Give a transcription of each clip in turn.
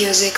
using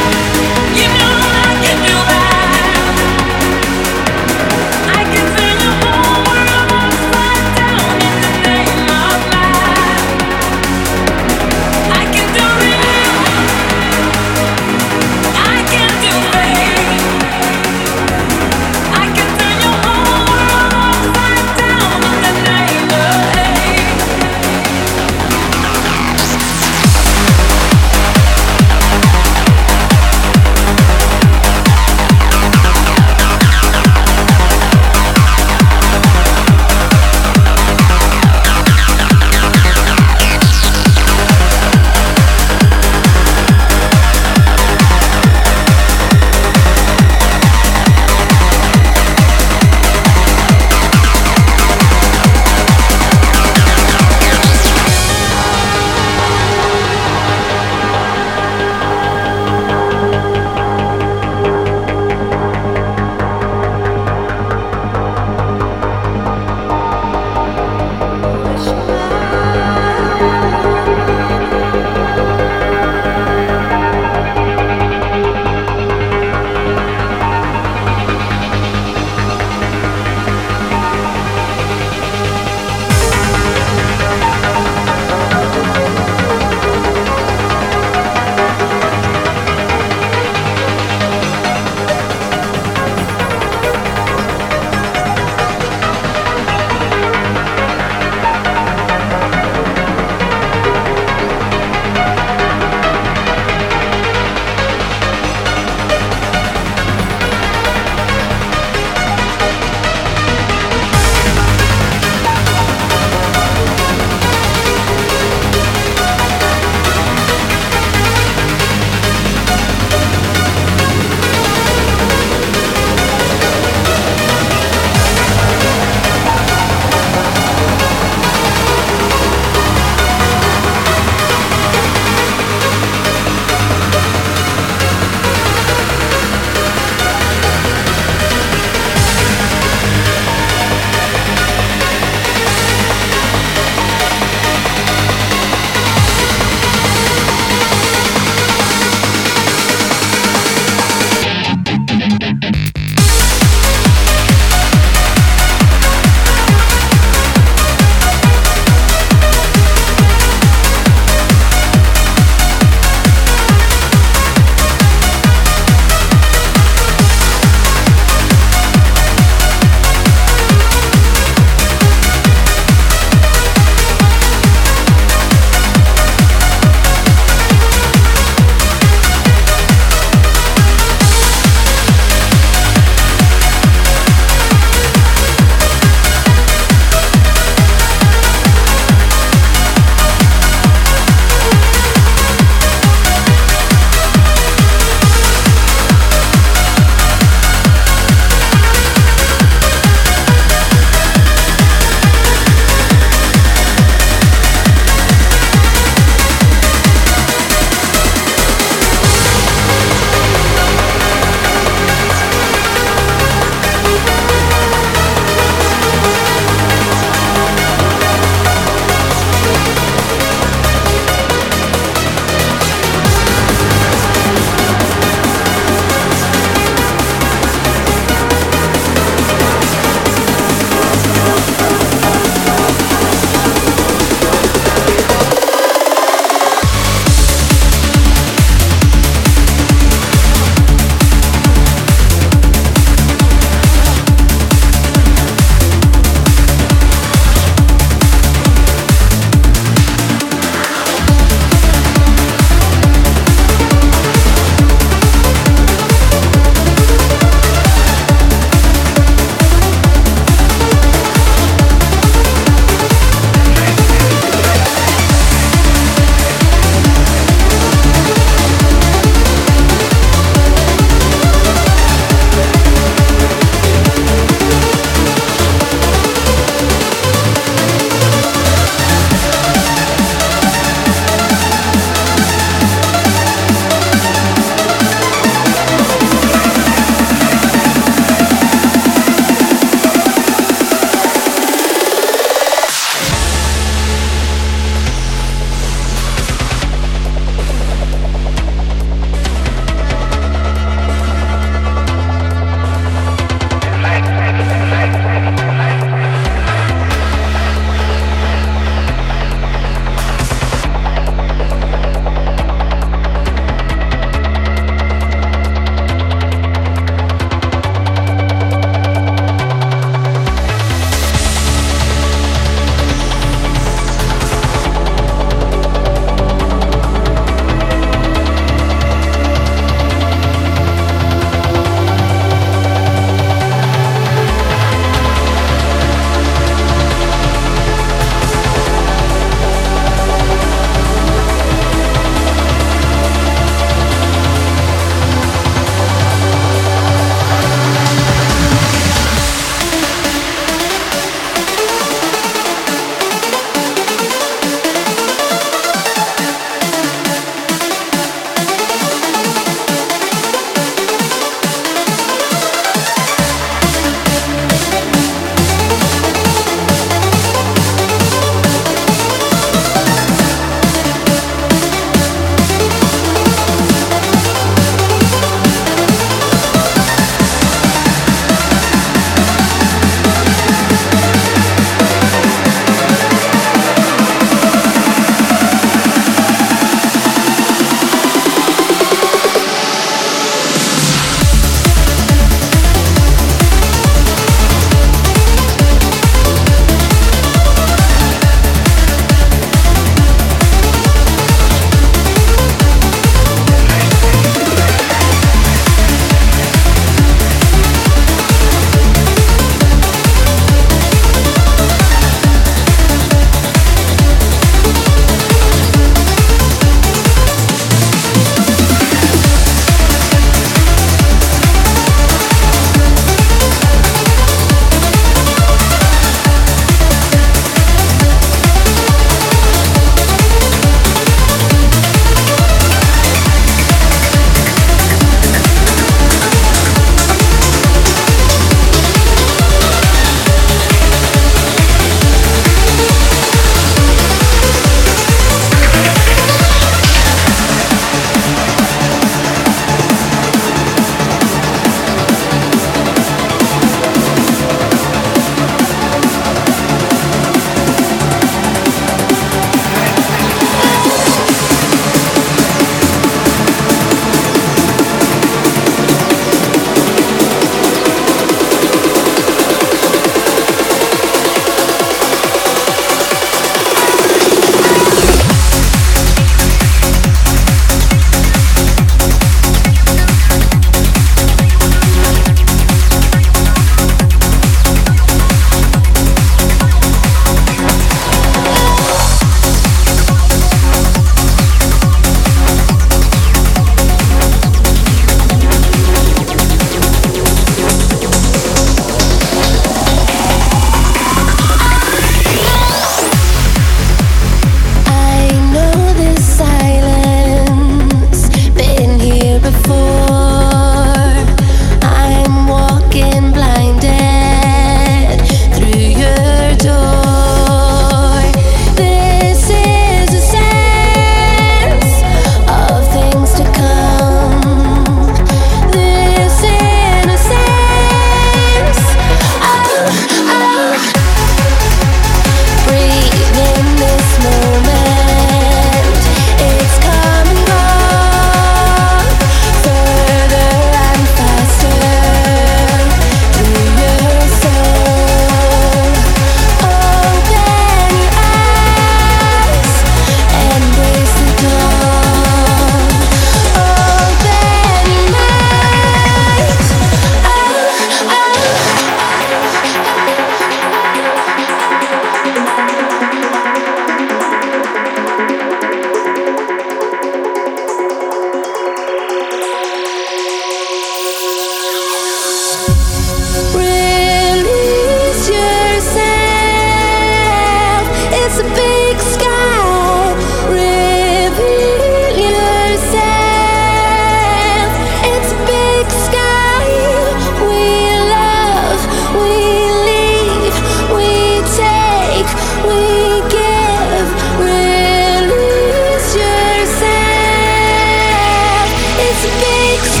to be